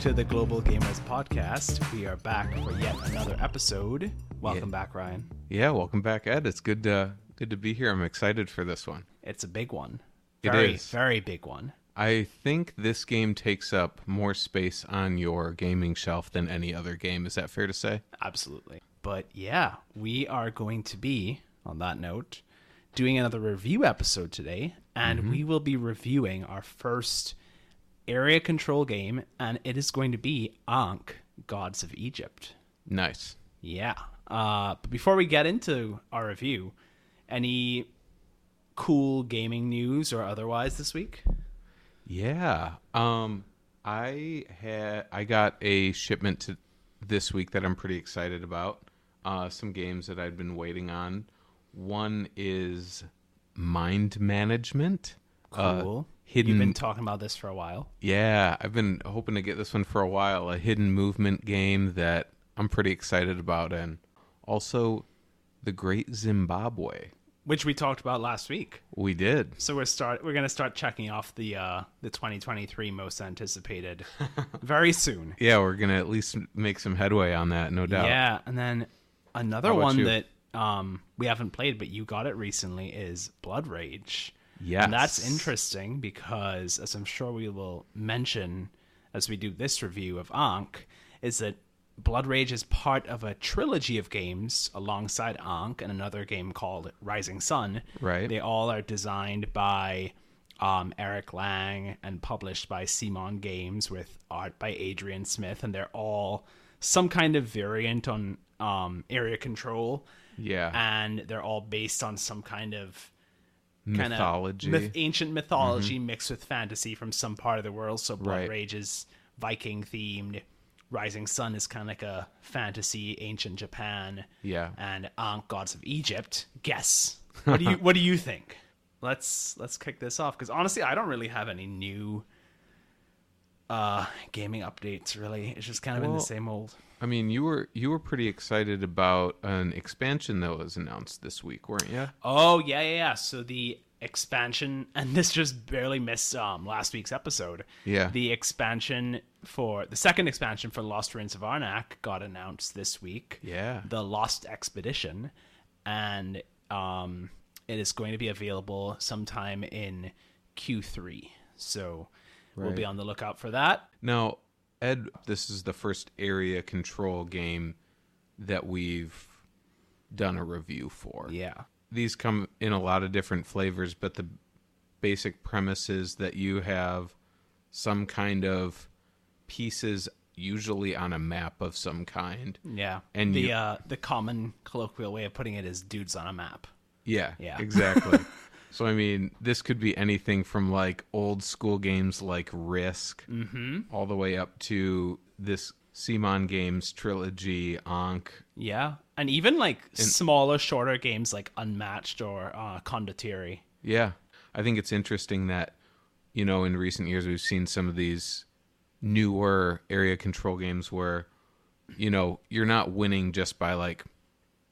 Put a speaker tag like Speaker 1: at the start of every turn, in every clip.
Speaker 1: To the Global Gamers Podcast. We are back for yet another episode. Welcome
Speaker 2: Yeah.
Speaker 1: back, Ryan.
Speaker 2: Yeah, welcome back, Ed. It's good to good to be here. I'm excited for this one.
Speaker 1: It's a big one.
Speaker 2: It
Speaker 1: Very,
Speaker 2: is.
Speaker 1: very big one.
Speaker 2: I think this game takes up more space on your gaming shelf than any other game. Is that fair to say?
Speaker 1: Absolutely. But yeah, we are going to be, on that note, doing another review episode today, and
Speaker 2: Mm-hmm.
Speaker 1: we will be reviewing our first area control game, and it is going to be Ankh, Gods of Egypt.
Speaker 2: Nice.
Speaker 1: Yeah. Uh, but before we get into our review, any cool gaming news or otherwise this week?
Speaker 2: Yeah. Um I had I got a shipment to this week that I'm pretty excited about. Uh some games that I've been waiting on. One is Mind Management. Uh,
Speaker 1: Cool.
Speaker 2: Hidden
Speaker 1: You've been talking about this for a while.
Speaker 2: Yeah, I've been hoping to get this one for a while. A hidden movement game that I'm pretty excited about, and also the Great Zimbabwe.
Speaker 1: Which we talked about last week.
Speaker 2: We did.
Speaker 1: So we're start we're gonna start checking off the uh the 2023 most anticipated very soon.
Speaker 2: Yeah, we're gonna at least make some headway on that, no doubt.
Speaker 1: Yeah, and then another one
Speaker 2: you?
Speaker 1: that um we haven't played but you got it recently is Blood Rage.
Speaker 2: Yes.
Speaker 1: And that's interesting because as I'm sure we will mention as we do this review of Ankh, is that Blood Rage is part of a trilogy of games alongside Ankh and another game called Rising Sun.
Speaker 2: Right.
Speaker 1: They all are designed by um, Eric Lang and published by CMON Games with art by Adrian Smith, and they're all some kind of variant on um, area control,
Speaker 2: Yeah.
Speaker 1: and they're all based on some kind of kinda
Speaker 2: Mythology.
Speaker 1: myth- ancient mythology mixed with fantasy from some part of the world. So Blood
Speaker 2: Right.
Speaker 1: Rage is Viking themed. Rising Sun is kind of like a fantasy ancient Japan.
Speaker 2: Yeah.
Speaker 1: And Ankh Gods of Egypt. Guess. What do you What do you think? Let's let's kick this off because honestly, I don't really have any new uh gaming updates. Really, it's just kind of in the same old.
Speaker 2: I mean, you were you were pretty excited about an expansion that was announced this week, weren't you?
Speaker 1: Oh yeah, yeah, yeah. So the expansion, and this just barely missed um last week's episode.
Speaker 2: Yeah.
Speaker 1: The expansion for the second expansion for Lost Ruins of Arnak got announced this week.
Speaker 2: Yeah.
Speaker 1: The Lost Expedition, and um, it is going to be available sometime in Q3. So we'll be on the lookout for that.
Speaker 2: Now, Ed, this is the first area control game that we've done a review for.
Speaker 1: Yeah.
Speaker 2: These come in a lot of different flavors, but the basic premise is that you have some kind of pieces, usually on a map of some kind.
Speaker 1: Yeah.
Speaker 2: And
Speaker 1: the
Speaker 2: you-
Speaker 1: uh, the common colloquial way of putting it is dudes on a map.
Speaker 2: Yeah,
Speaker 1: Yeah.
Speaker 2: exactly. so, I mean, this could be anything from like old school games like Risk, all the way up to this CMON Games trilogy, Ankh.
Speaker 1: Yeah, and even like smaller, shorter games like Unmatched or uh, Condottieri.
Speaker 2: Yeah. I think it's interesting that, you know, in recent years we've seen some of these newer area control games where, you know, you're not winning just by like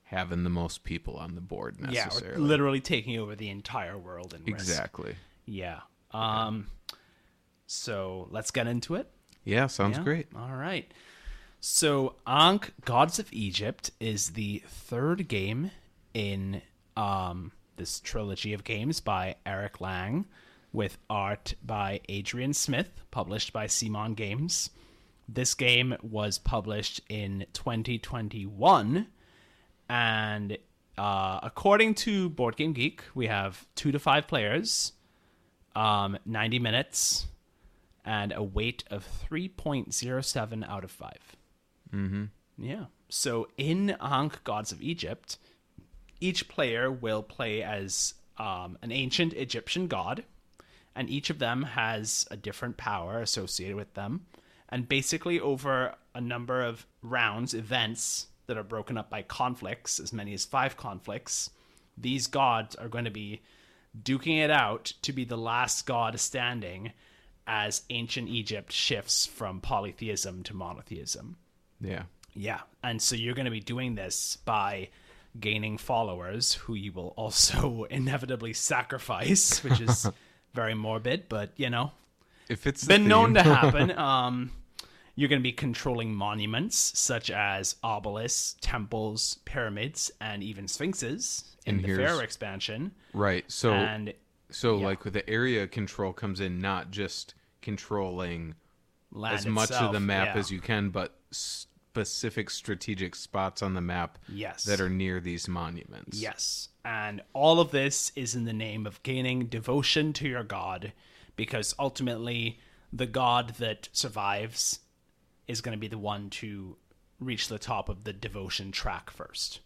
Speaker 2: having the most people on the board
Speaker 1: Yeah,
Speaker 2: necessarily.
Speaker 1: or literally taking over the entire world in Risk.
Speaker 2: exactly.
Speaker 1: Yeah. Um. So let's get into it.
Speaker 2: Yeah, sounds
Speaker 1: Yeah?
Speaker 2: great.
Speaker 1: All right. So Ankh Gods of Egypt is the third game in um, this trilogy of games by Eric Lang with art by Adrian Smith, published by CMON Games. This game was published in 2021 and uh, according to Board Game Geek, we have two to five players, um, 90 minutes, and a weight of 3.07 out of 5. Mm-hmm. Yeah. So in Ankh Gods of Egypt, each player will play as um, an ancient Egyptian god, and each of them has a different power associated with them. And basically, over a number of rounds, events that are broken up by conflicts, as many as five conflicts, these gods are going to be duking it out to be the last god standing as ancient Egypt shifts from polytheism to monotheism.
Speaker 2: Yeah.
Speaker 1: Yeah. And so you're going to be doing this by gaining followers who you will also inevitably sacrifice, which is very morbid, but you know,
Speaker 2: if it's
Speaker 1: been known to happen. Um, you're going to be controlling monuments such as obelisks, temples, pyramids, and even sphinxes in
Speaker 2: And
Speaker 1: the Pharaoh expansion.
Speaker 2: right? So
Speaker 1: and
Speaker 2: so
Speaker 1: yeah.
Speaker 2: like the area control comes in not just controlling
Speaker 1: land
Speaker 2: as much of the map
Speaker 1: yeah.
Speaker 2: as you can, but specific strategic spots on the map
Speaker 1: Yes.
Speaker 2: that are near these monuments.
Speaker 1: Yes. And all of this is in the name of gaining devotion to your god, because ultimately, the god that survives is going to be the one to reach the top of the devotion track first.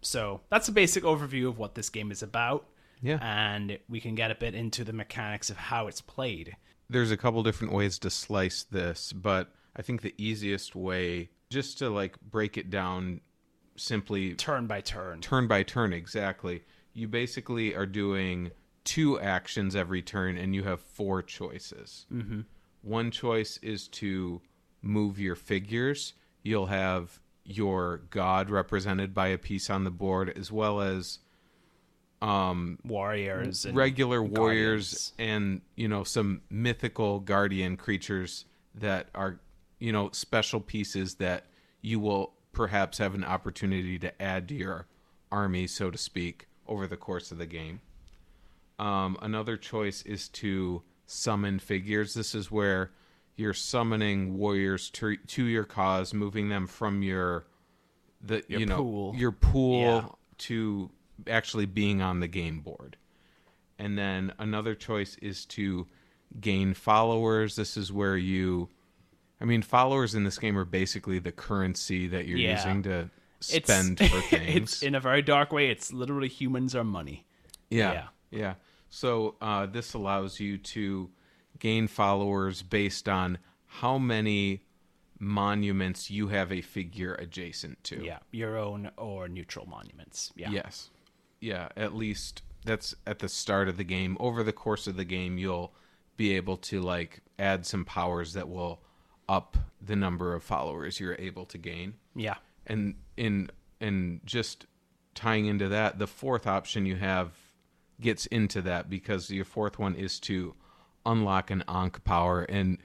Speaker 1: So that's a basic overview of what this game is about.
Speaker 2: Yeah.
Speaker 1: And we can get a bit into the mechanics of how it's played.
Speaker 2: there's a couple different ways to slice this, but I think the easiest way, just to like break it down simply
Speaker 1: Turn by turn.
Speaker 2: turn by turn exactly, you basically are doing two actions every turn and you have four choices. Mm-hmm. One choice is to move your figures. You'll have your god represented by a piece on the board, as well as um
Speaker 1: Warriors. And
Speaker 2: regular warriors
Speaker 1: guardians.
Speaker 2: and you know some mythical guardian creatures that are you know special pieces that you will perhaps have an opportunity to add to your army so to speak over the course of the game um, another choice is to summon figures this is where you're summoning warriors to, to your cause moving them from your the
Speaker 1: Your
Speaker 2: you know
Speaker 1: pool.
Speaker 2: your pool
Speaker 1: Yeah.
Speaker 2: to actually being on the game board. And then another choice is to gain followers. This is where you I mean followers in this game are basically the currency that you're
Speaker 1: Yeah.
Speaker 2: using to
Speaker 1: It's-
Speaker 2: spend for things.
Speaker 1: it's in a very dark way. It's literally humans are money.
Speaker 2: Yeah.
Speaker 1: Yeah.
Speaker 2: Yeah. So uh, this allows you to gain followers based on how many monuments you have a figure adjacent to.
Speaker 1: Yeah, your own or neutral monuments. Yeah.
Speaker 2: Yes. Yeah, at least that's at the start of the game. Over the course of the game, you'll be able to like add some powers that will up the number of followers you're able to gain.
Speaker 1: Yeah.
Speaker 2: And in and just tying into that, the fourth option you have gets into that because your fourth one is to unlock an Ankh power and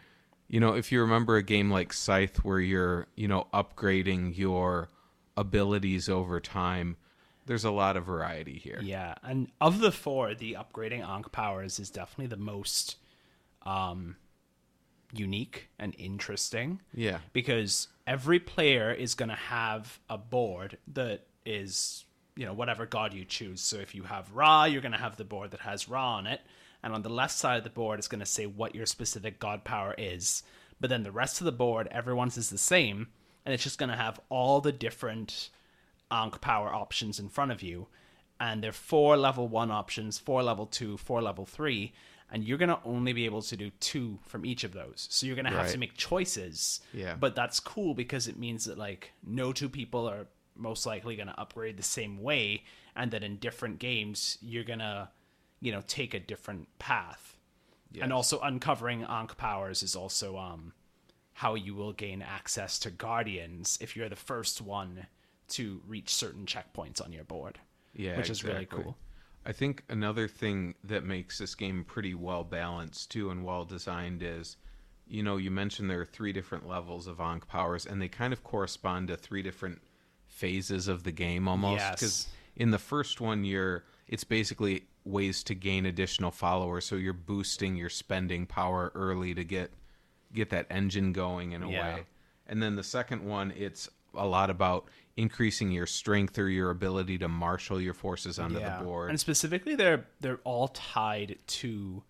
Speaker 2: you know, if you remember a game like Scythe where you're, you know, upgrading your abilities over time, there's a lot of variety here.
Speaker 1: Yeah, and of the four, the upgrading Ankh powers is definitely the most um, unique and interesting.
Speaker 2: Yeah.
Speaker 1: because every player is going to have a board that is you know whatever god you choose so if you have ra you're going to have the board that has ra on it and on the left side of the board it's going to say what your specific god power is. But then the rest of the board everyone's is the same and it's just going to have all the different Ankh power options in front of you. And there are four level 1 options four level 2 four level 3 and you're going to only be able to do two from each of those. So you're going to have to make choices.
Speaker 2: Yeah.
Speaker 1: but that's cool because it means that like no two people are most likely going to upgrade the same way and that in different games you're going to you know take a different path
Speaker 2: Yes.
Speaker 1: and also uncovering ankh powers is also um how you will gain access to guardians if you're the first one to reach certain checkpoints on your board
Speaker 2: Yeah,
Speaker 1: which is really cool
Speaker 2: I think another thing that makes this game pretty well balanced too and well designed is, you know, you mentioned there are three different levels of Ankh powers, and they kind of correspond to three different phases of the game almost.
Speaker 1: Yes.
Speaker 2: Because in the first one, you're it's basically ways to gain additional followers, so you're boosting your spending power early to get get that engine going in a
Speaker 1: Yeah.
Speaker 2: way. And then the second one, it's a lot about increasing your strength or your ability to marshal your forces onto the board.
Speaker 1: and specifically they're they're all tied to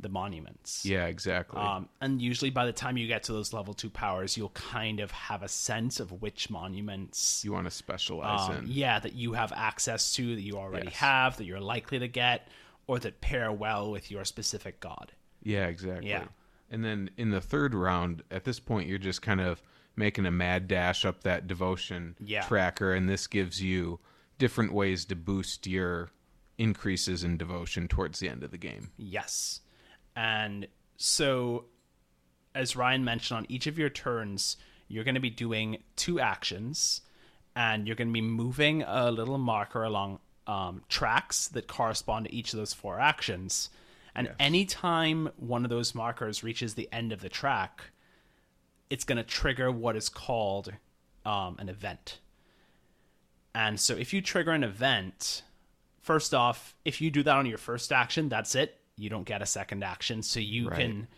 Speaker 1: the monuments
Speaker 2: yeah, exactly.
Speaker 1: Um, and usually by the time you get to those level two powers, you'll kind of have a sense of which monuments,
Speaker 2: you want to specialize
Speaker 1: um,
Speaker 2: in.
Speaker 1: yeah, that you have access to, that you already
Speaker 2: Yes.
Speaker 1: have, that you're likely to get, or that pair well with your specific god.
Speaker 2: Yeah, exactly.
Speaker 1: Yeah.
Speaker 2: And then in the third round, at this point, you're just kind of making a mad dash up that devotion
Speaker 1: Yeah.
Speaker 2: tracker, and this gives you different ways to boost your increases in devotion towards the end of the game.
Speaker 1: Yes. And so, as Ryan mentioned, on each of your turns, you're going to be doing two actions, and you're going to be moving a little marker along um, tracks that correspond to each of those four actions. And
Speaker 2: Yes.
Speaker 1: anytime one of those markers reaches the end of the track, it's going to trigger what is called um, an event. And so if you trigger an event, first off, if you do that on your first action, that's it. You don't get a second action. So you
Speaker 2: Right.
Speaker 1: can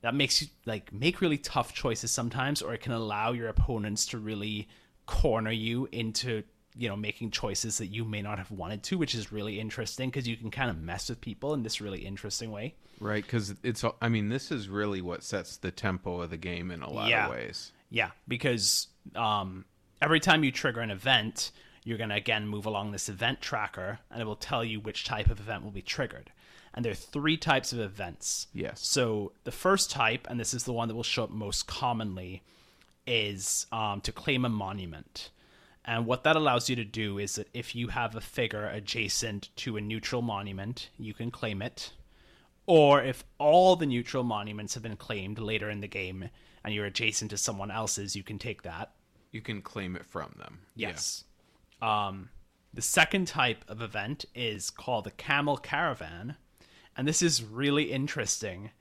Speaker 1: that makes you like make really tough choices sometimes or it can allow your opponents to really corner you into you know making choices that you may not have wanted to which is really interesting because you can kind of mess with people in this really interesting way
Speaker 2: Right, because it's. I mean, this is really what sets the tempo of the game in a lot
Speaker 1: Yeah.
Speaker 2: of ways.
Speaker 1: Yeah, because um, every time you trigger an event, you're going to again move along this event tracker, and it will tell you which type of event will be triggered. And there are three types of events.
Speaker 2: Yes.
Speaker 1: So the first type, and this is the one that will show up most commonly, is um, to claim a monument. And what that allows you to do is that if you have a figure adjacent to a neutral monument, you can claim it. Or if all the neutral monuments have been claimed later in the game and you're adjacent to someone else's, you can take that.
Speaker 2: You can claim it from them.
Speaker 1: Yes. Um, the second type of event is called the Camel Caravan. And this is really interesting.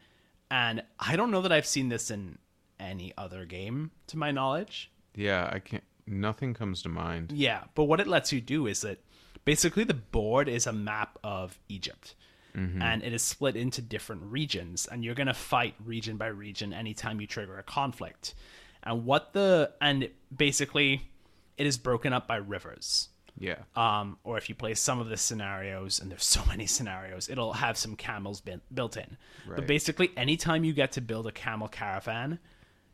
Speaker 1: And I don't know that I've seen this in any other game, to my knowledge.
Speaker 2: Yeah. I can't. Nothing comes to mind.
Speaker 1: Yeah, but what it lets you do is that basically the board is a map of Egypt. Mm-hmm. And it is split into different regions, and you're going to fight region by region anytime you trigger a conflict. And what the and basically it is broken up by rivers.
Speaker 2: Yeah.
Speaker 1: Um, or if you play some of the scenarios, and there's so many scenarios, it'll have some camels bin- built in. But
Speaker 2: Right.
Speaker 1: basically, anytime you get to build a camel caravan,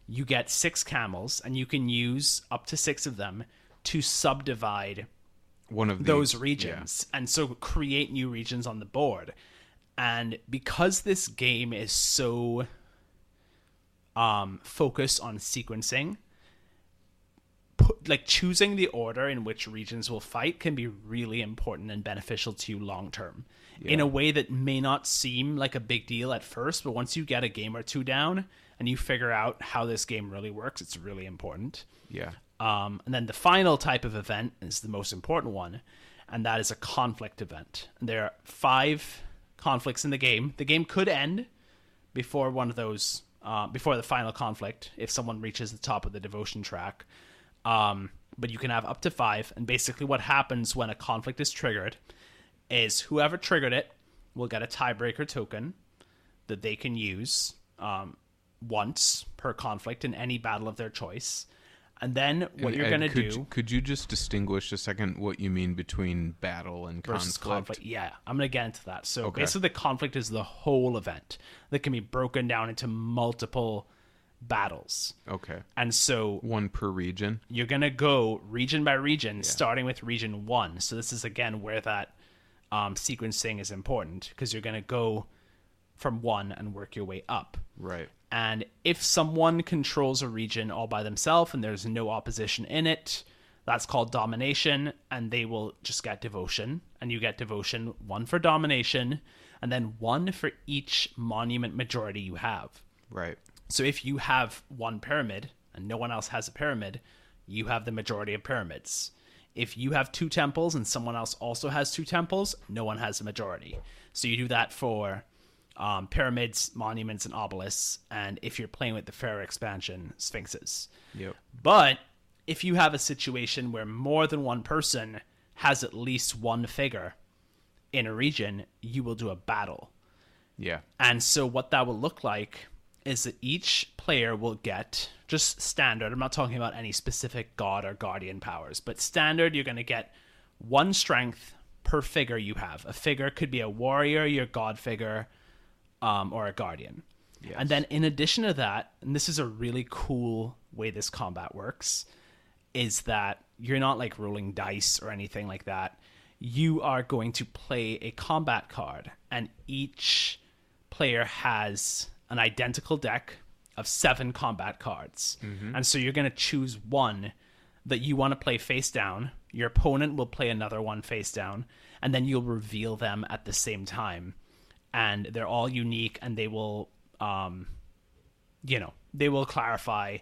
Speaker 1: you get six camels, and you can use up to six of them to subdivide
Speaker 2: One of these,
Speaker 1: those
Speaker 2: yeah.
Speaker 1: regions and so create new regions on the board. And because this game is so um, focused on sequencing, put, like choosing the order in which regions will fight can be really important and beneficial to you long term in a way that may not seem like a big deal at first, but once you get a game or two down and you figure out how this game really works, it's really important.
Speaker 2: Yeah.
Speaker 1: Um, and then the final type of event is the most important one, and that is a conflict event. And there are five conflicts in the game. The game could end before one of those, uh, before the final conflict, if someone reaches the top of the devotion track. Um, but you can have up to five. And basically, what happens when a conflict is triggered is whoever triggered it will get a tiebreaker token that they can use um, once per conflict in any battle of their choice. And then what
Speaker 2: And
Speaker 1: you're going to do
Speaker 2: You, could you just distinguish a second what you mean between battle and conflict?
Speaker 1: conflict. Yeah, I'm going to get into that. So
Speaker 2: Okay.
Speaker 1: basically, the conflict is the whole event that can be broken down into multiple battles.
Speaker 2: Okay.
Speaker 1: And so
Speaker 2: One per region.
Speaker 1: you're going to go region by region, starting with region one. So this is again where that um, sequencing is important because you're going to go from one and work your way up.
Speaker 2: Right.
Speaker 1: And if someone controls a region all by themselves and there's no opposition in it, that's called domination, and they will just get devotion. And you get devotion one for domination, and then one for each monument majority you have.
Speaker 2: Right.
Speaker 1: So if you have one pyramid and no one else has a pyramid, you have the majority of pyramids. If you have two temples and someone else also has two temples, no one has a majority. So you do that for um, pyramids, monuments, and obelisks. And if you're playing with the Pharaoh expansion, sphinxes.
Speaker 2: Yep.
Speaker 1: But if you have a situation where more than one person has at least one figure in a region, you will do a battle.
Speaker 2: Yeah.
Speaker 1: And so what that will look like is that each player will get just standard. I'm not talking about any specific god or guardian powers, but standard you're going to get one strength per figure you have. A figure could be a warrior, your god figure, um, or a guardian.
Speaker 2: Yes.
Speaker 1: And then in addition to that, and this is a really cool way this combat works, is that you're not like rolling dice or anything like that. You are going to play a combat card, and each player has an identical deck of seven combat cards. And so you're going to choose one that you want to play face down. Your opponent will play another one face down, and then you'll reveal them at the same time. And they're all unique, and they will, um, you know, they will clarify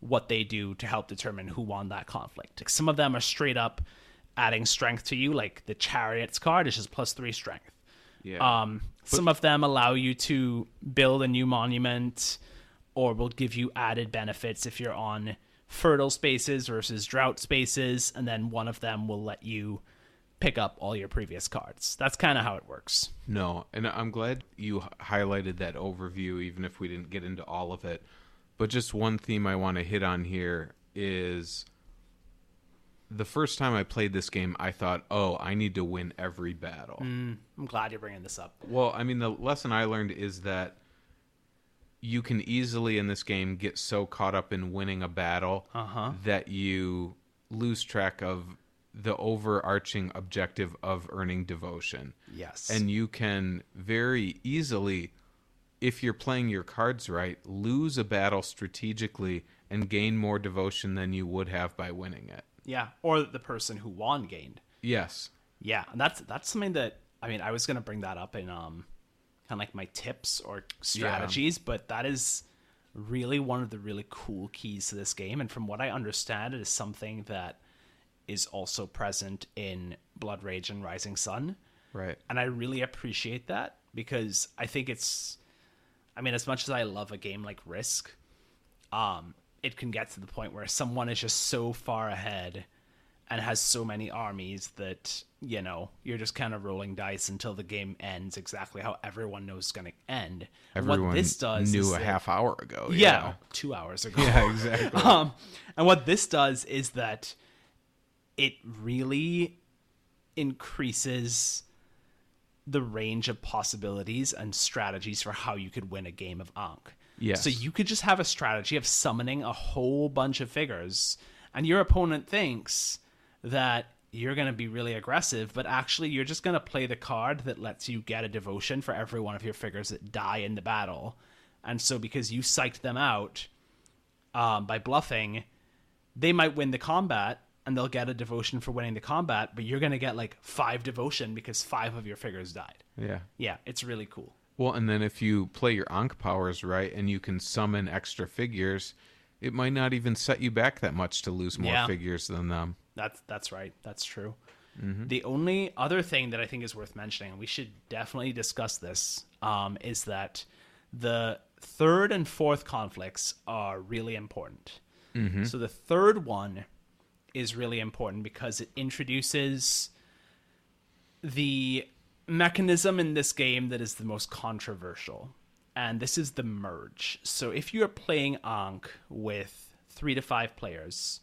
Speaker 1: what they do to help determine who won that conflict. Like, some of them are straight up adding strength to you, like the chariots card is just plus three strength.
Speaker 2: Yeah.
Speaker 1: Um, some of them allow you to build a new monument, or will give you added benefits if you're on fertile spaces versus drought spaces, and then one of them will let you pick up all your previous cards. That's kind of how it works.
Speaker 2: No, and I'm glad you highlighted that overview, even if we didn't get into all of it. But just one theme I want to hit on here is the first time I played this game, I thought, oh, I need to win every battle.
Speaker 1: I'm glad you're bringing this up.
Speaker 2: Well, I mean, the lesson I learned is that you can easily in this game get so caught up in winning a battle
Speaker 1: Uh-huh.
Speaker 2: that you lose track of the overarching objective of earning devotion.
Speaker 1: Yes.
Speaker 2: And you can very easily, if you're playing your cards right, lose a battle strategically and gain more devotion than you would have by winning it.
Speaker 1: Yeah, or the person who won gained.
Speaker 2: Yes.
Speaker 1: Yeah, and that's that's something that I mean, I was gonna bring that up in um, kind of like my tips or strategies, but that is really one of the really cool keys to this game. And from what I understand, it is something that is also present in Blood Rage and Rising Sun,
Speaker 2: Right.
Speaker 1: and I really appreciate that because I think it's, I mean, as much as I love a game like Risk, um, it can get to the point where someone is just so far ahead and has so many armies that you know you're just kind of rolling dice until the game ends exactly how everyone knows it's going to end. And
Speaker 2: Everyone
Speaker 1: what this does
Speaker 2: knew
Speaker 1: is
Speaker 2: a
Speaker 1: that-
Speaker 2: half hour ago.
Speaker 1: yeah, two hours ago.
Speaker 2: Yeah, exactly.
Speaker 1: um, and what this does is that it really increases the range of possibilities and strategies for how you could win a game of Ankh.
Speaker 2: Yes.
Speaker 1: So you could just have a strategy of summoning a whole bunch of figures, and your opponent thinks that you're going to be really aggressive, but actually you're just going to play the card that lets you get a devotion for every one of your figures that die in the battle. And so because you psyched them out um, by bluffing, they might win the combat and they'll get a devotion for winning the combat, but you're going to get like five devotion because five of your figures died.
Speaker 2: Yeah.
Speaker 1: Yeah, it's really cool.
Speaker 2: Well, and then if you play your Ankh powers right and you can summon extra figures, it might not even set you back that much to lose more
Speaker 1: Yeah.
Speaker 2: figures than them.
Speaker 1: That's that's right. That's true. The only other thing that I think is worth mentioning, and we should definitely discuss this, um, is that the third and fourth conflicts are really important. So the third one is really important because it introduces the mechanism in this game that is the most controversial, and this is the merge. So if you are playing Ankh with three to five players,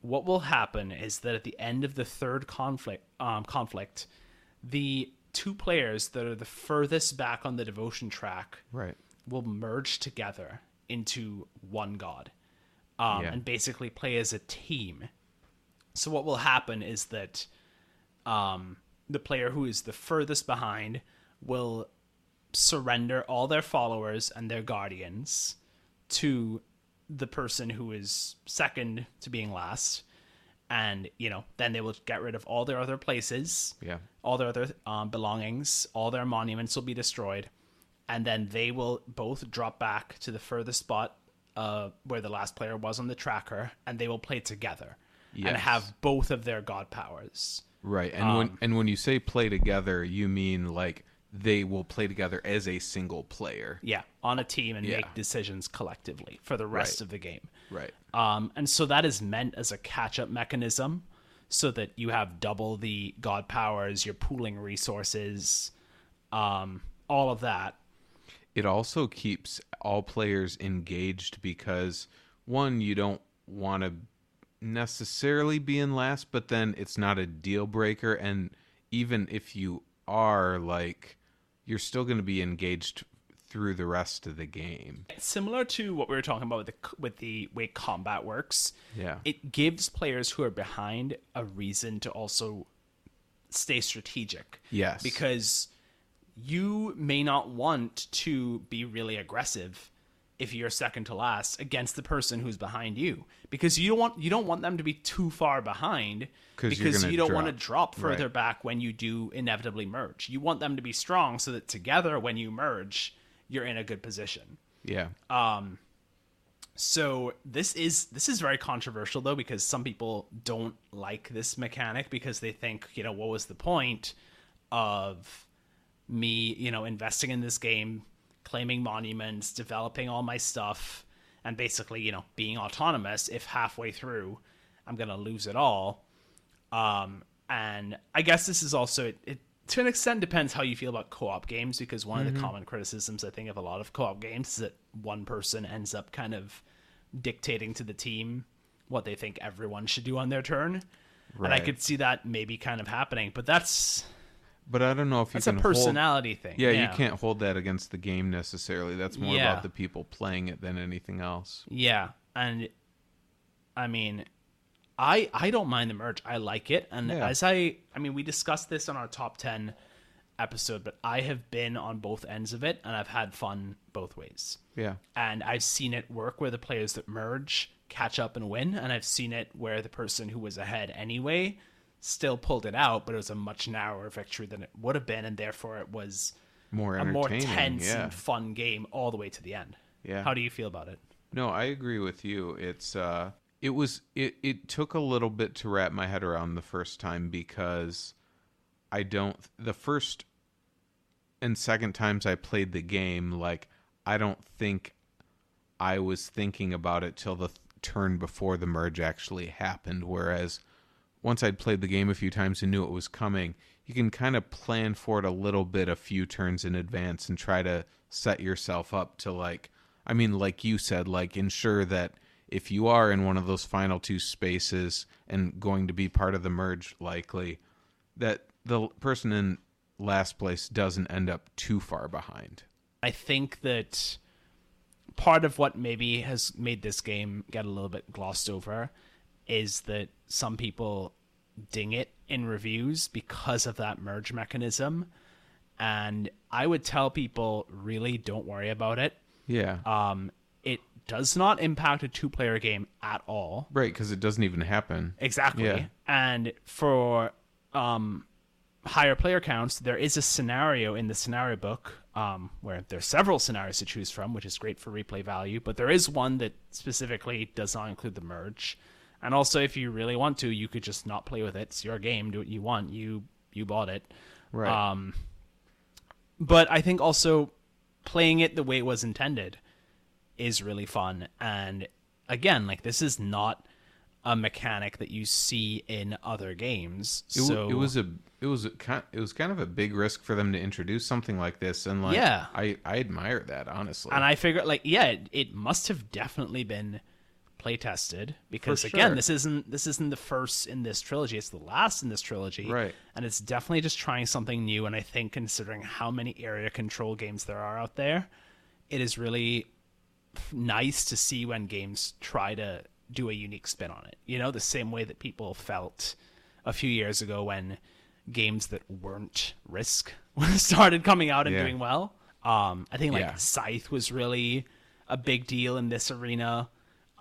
Speaker 1: what will happen is that at the end of the third conflict, um, conflict, the two players that are the furthest back on the devotion track
Speaker 2: Right.
Speaker 1: will merge together into one god um,
Speaker 2: Yeah.
Speaker 1: and basically play as a team. So what will happen is that um, the player who is the furthest behind will surrender all their followers and their guardians to the person who is second to being last. And you know then they will get rid of all their other places
Speaker 2: Yeah.
Speaker 1: all their other um, belongings all their monuments will be destroyed. And then they will both drop back to the furthest spot uh, where the last player was on the tracker and they will play together and have both of their god powers
Speaker 2: Right. And
Speaker 1: Um,
Speaker 2: when and when you say play together, you mean like they will play together as a single player.
Speaker 1: yeah on a team and
Speaker 2: Yeah.
Speaker 1: make decisions collectively for the rest
Speaker 2: Right.
Speaker 1: of the game
Speaker 2: Right.
Speaker 1: Um, and so that is meant as a catch up mechanism so that you have double the god powers, you're pooling resources, um, all of that.
Speaker 2: It also keeps all players engaged because one, you don't want to necessarily be in last, but then it's not a deal breaker and even if you are like you're still going to be engaged through the rest of the game.
Speaker 1: Similar to what we were talking about with the with the way combat works,
Speaker 2: Yeah.
Speaker 1: it gives players who are behind a reason to also stay strategic.
Speaker 2: Yes.
Speaker 1: Because you may not want to be really aggressive if you're second to last against the person who's behind you because you don't want you don't want them to be too far behind
Speaker 2: 'Cause
Speaker 1: because you don't want to
Speaker 2: drop.
Speaker 1: drop further
Speaker 2: Right.
Speaker 1: back when you do inevitably merge. You want them to be strong so that together when you merge, you're in a good position.
Speaker 2: yeah.
Speaker 1: Um So this is this is very controversial though because some people don't like this mechanic because they think you know what was the point of me, you know, investing in this game, claiming monuments, developing all my stuff, and basically, you know, being autonomous if halfway through I'm going to lose it all. Um, and I guess this is also, it, it, to an extent, depends how you feel about co op games because one of the common criticisms I think of a lot of co op games is that one person ends up kind of dictating to the team what they think everyone should do on their turn. And I could see that maybe kind of happening, but that's
Speaker 2: But I don't know if you
Speaker 1: that's a
Speaker 2: can hold-
Speaker 1: personality thing.
Speaker 2: Yeah, you can't hold that against the game necessarily. That's more
Speaker 1: Yeah.
Speaker 2: about the people playing it than anything else.
Speaker 1: Yeah, and I mean, I I don't mind the merge. I like it, and
Speaker 2: Yeah.
Speaker 1: as I I mean, we discussed this on our top ten episode, but I have been on both ends of it, and I've had fun both ways.
Speaker 2: Yeah.
Speaker 1: And I've seen it work where the players that merge catch up and win, and I've seen it where the person who was ahead anyway still pulled it out, but it was a much narrower victory than it would have been, and therefore it was
Speaker 2: More
Speaker 1: a more tense
Speaker 2: yeah.
Speaker 1: and fun game all the way to the end.
Speaker 2: Yeah.
Speaker 1: How do you feel about it?
Speaker 2: No, I agree with you. It's uh it was it it took a little bit to wrap my head around the first time because I don't the first and second times I played the game like I don't think I was thinking about it till the th- turn before the merge actually happened whereas once I'd played the game a few times and knew it was coming, you can kind of plan for it a little bit a few turns in advance and try to set yourself up to like I mean like you said like ensure that if you are in one of those final two spaces and going to be part of the merge likely that the person in last place doesn't end up too far behind.
Speaker 1: I think that part of what maybe has made this game get a little bit glossed over is that some people ding it in reviews because of that merge mechanism. And I would tell people really don't worry about it.
Speaker 2: Yeah.
Speaker 1: Um, it does not impact a two player game at all.
Speaker 2: right, cuz it doesn't even happen.
Speaker 1: Exactly.
Speaker 2: Yeah.
Speaker 1: And for um, higher player counts, there is a scenario in the scenario book um, where there's several scenarios to choose from, which is great for replay value. But there is one that specifically does not include the merge. And also, if you really want to, you could just not play with it. It's your game. Do what you want. You you bought it.
Speaker 2: Right.
Speaker 1: Um, but I think also playing it the way it was intended is really fun. And again, like this is not a mechanic that you see in other games.
Speaker 2: It,
Speaker 1: so
Speaker 2: it was a it was a kind it was kind of a big risk for them to introduce something like this and like
Speaker 1: Yeah.
Speaker 2: I I admire that honestly.
Speaker 1: and I figured like yeah, it, it must have definitely been play tested because
Speaker 2: For
Speaker 1: again, this isn't this isn't the first in this trilogy. It's the last in this trilogy,
Speaker 2: Right.
Speaker 1: And it's definitely just trying something new. And I think considering how many area control games there are out there, it is really nice to see when games try to do a unique spin on it. You know, the same way that people felt a few years ago when games that weren't Risk started coming out and
Speaker 2: Yeah.
Speaker 1: doing well. Um, I think like
Speaker 2: Yeah.
Speaker 1: Scythe was really a big deal in this arena.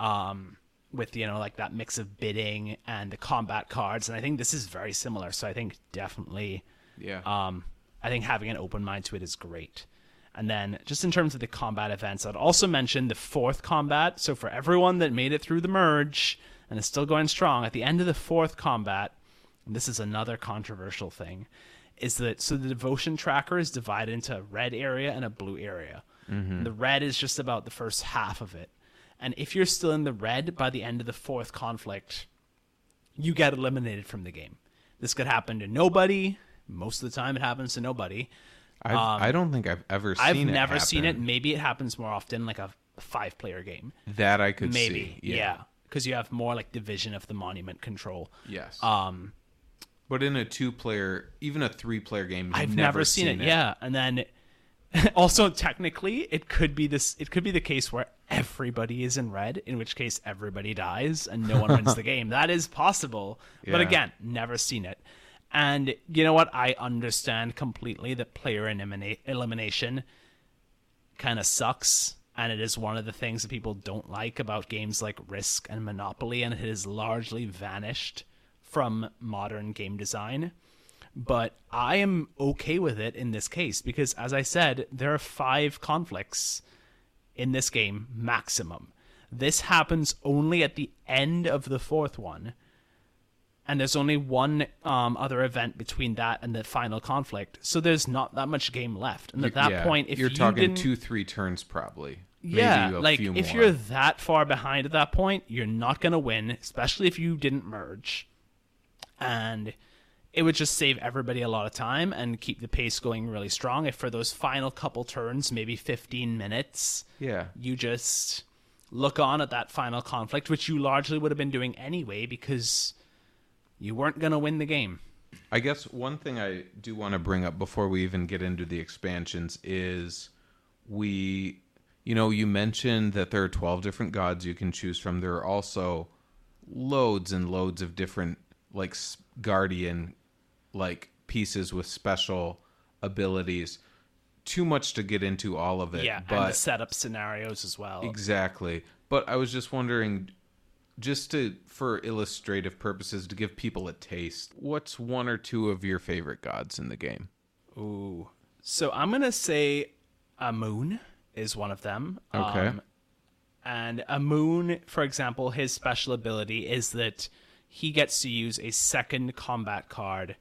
Speaker 1: Um, with you know like that mix of bidding and the combat cards, and I think this is very similar. So I think definitely
Speaker 2: yeah.
Speaker 1: um, I think having an open mind to it is great. And then, just in terms of the combat events, I'd also mention the fourth combat. So, for everyone that made it through the merge and is still going strong, at the end of the fourth combat, and this is another controversial thing, is that so the devotion tracker is divided into a red area and a blue area. The red is just about the first half of it. And if you're still in the red by the end of the fourth conflict, you get eliminated from the game. This could happen to nobody. Most of the time, it happens to nobody.
Speaker 2: I've, I don't think I've ever seen
Speaker 1: I've
Speaker 2: it.
Speaker 1: never seen it. Maybe it happens more often, like a five player game.
Speaker 2: That I could
Speaker 1: Maybe.
Speaker 2: see.
Speaker 1: Yeah. Because you have more like division of the monument control.
Speaker 2: Yes.
Speaker 1: Um,
Speaker 2: but in a two player, even a three player game,
Speaker 1: I've never, seen, it. Yeah. And then also technically it could be this it could be the case where everybody is in red, in which case everybody dies and no one wins the game. That is possible. But again, never seen it. And you know what? I understand completely that player elimina- elimination kind of sucks. And it is one of the things that people don't like about games like Risk and Monopoly, and it has largely vanished from modern game design but I am okay with it in this case because, as I said, there are five conflicts in this game maximum. This happens only at the end of the fourth one, and there's only one um, other event between that and the final conflict. So there's not that much game left. And at that
Speaker 2: Yeah,
Speaker 1: point, if
Speaker 2: you're
Speaker 1: you
Speaker 2: talking
Speaker 1: didn't,
Speaker 2: two, three turns probably.
Speaker 1: yeah,
Speaker 2: Maybe a
Speaker 1: like if
Speaker 2: more.
Speaker 1: you're that far behind at that point, you're not gonna win, especially if you didn't merge. And it would just save everybody a lot of time and keep the pace going really strong. If for those final couple turns, maybe 15 minutes,
Speaker 2: yeah,
Speaker 1: you just look on at that final conflict, which you largely would have been doing anyway because you weren't gonna win the game.
Speaker 2: I guess one thing I do want to bring up before we even get into the expansions is we, you know, you mentioned that there are 12 different gods you can choose from. There are also loads and loads of different, like, guardian, like, pieces with special abilities. Too much to get into all of it.
Speaker 1: Yeah, and
Speaker 2: but
Speaker 1: the setup scenarios as well.
Speaker 2: Exactly. But I was just wondering just to for illustrative purposes to give people a taste. What's one or two of your favorite gods in the game?
Speaker 1: Ooh. So I'm gonna say Amun is one of them.
Speaker 2: Okay.
Speaker 1: Um, and Amun, for example, his special ability is that he gets to use a second combat card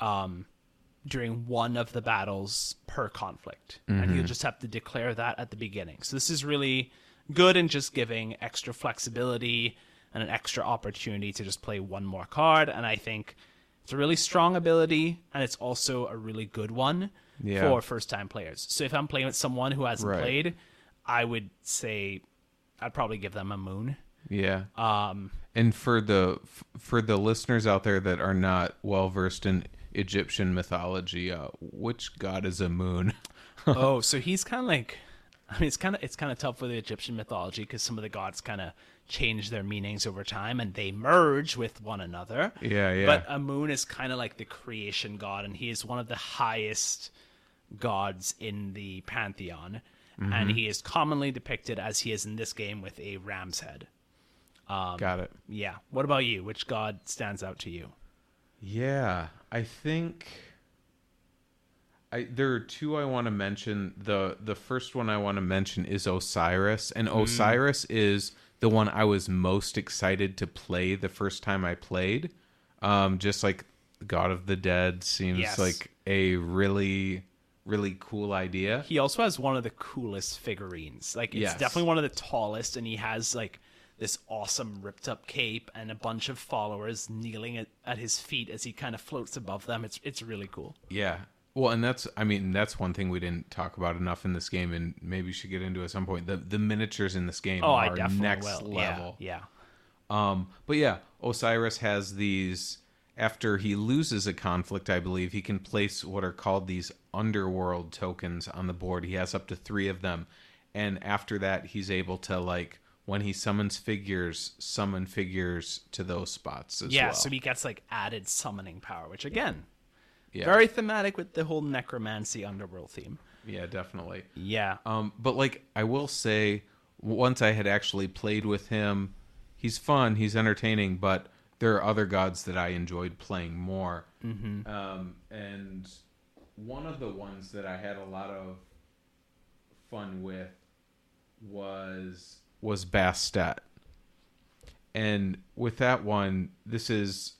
Speaker 1: um, during one of the battles per conflict. And you'll just have to declare that at the beginning. So this is really good in just giving extra flexibility and an extra opportunity to just play one more card. And I think it's a really strong ability, and it's also a really good one
Speaker 2: Yeah.
Speaker 1: for first time players. So if I'm playing with someone who hasn't
Speaker 2: Right.
Speaker 1: played, I would say I'd probably give them Amun.
Speaker 2: Yeah.
Speaker 1: Um,
Speaker 2: And for the for the listeners out there that are not well versed in Egyptian mythology, uh, which god is Amun?
Speaker 1: oh, so he's kind of like, I mean, it's kind of it's kind of tough with the Egyptian mythology because some of the gods kind of change their meanings over time and they merge with one another.
Speaker 2: Yeah, yeah.
Speaker 1: But Amun is kind of like the creation god, and he is one of the highest gods in the pantheon,
Speaker 2: Mm-hmm.
Speaker 1: and he is commonly depicted as he is in this game with a ram's head.
Speaker 2: Got it.
Speaker 1: Yeah. What about you? Which god stands out to you?
Speaker 2: Yeah, I think I there are two I want to mention. The the first one I want to mention is Osiris, and
Speaker 1: Mm.
Speaker 2: Osiris is the one I was most excited to play the first time I played. Um just like God of the Dead seems
Speaker 1: Yes.
Speaker 2: like a really really cool idea.
Speaker 1: He also has one of the coolest figurines. Like it's
Speaker 2: Yes.
Speaker 1: definitely one of the tallest, and he has like this awesome ripped up cape and a bunch of followers kneeling at, at his feet as he kind of floats above them. It's it's really cool.
Speaker 2: Yeah. Well, and that's I mean that's one thing we didn't talk about enough in this game, and maybe should get into at some point. The the miniatures in this game
Speaker 1: Oh,
Speaker 2: are
Speaker 1: I definitely
Speaker 2: next
Speaker 1: will.
Speaker 2: level.
Speaker 1: Yeah,
Speaker 2: Um, but yeah, Osiris has these. After he loses a conflict, I believe he can place what are called these underworld tokens on the board. He has up to three of them, and after that, he's able to like when he summons figures, summon figures to those spots as well.
Speaker 1: yeah.
Speaker 2: well.
Speaker 1: So he gets like added summoning power, which again,
Speaker 2: yeah,
Speaker 1: very thematic with the whole necromancy underworld theme.
Speaker 2: yeah, definitely.
Speaker 1: Yeah.
Speaker 2: Um, but like I will say, once I had actually played with him, he's fun, he's entertaining, but there are other gods that I enjoyed playing more. Mm-hmm. Um, and one of the ones that I had a lot of fun with was was Bastet. And with that one, this is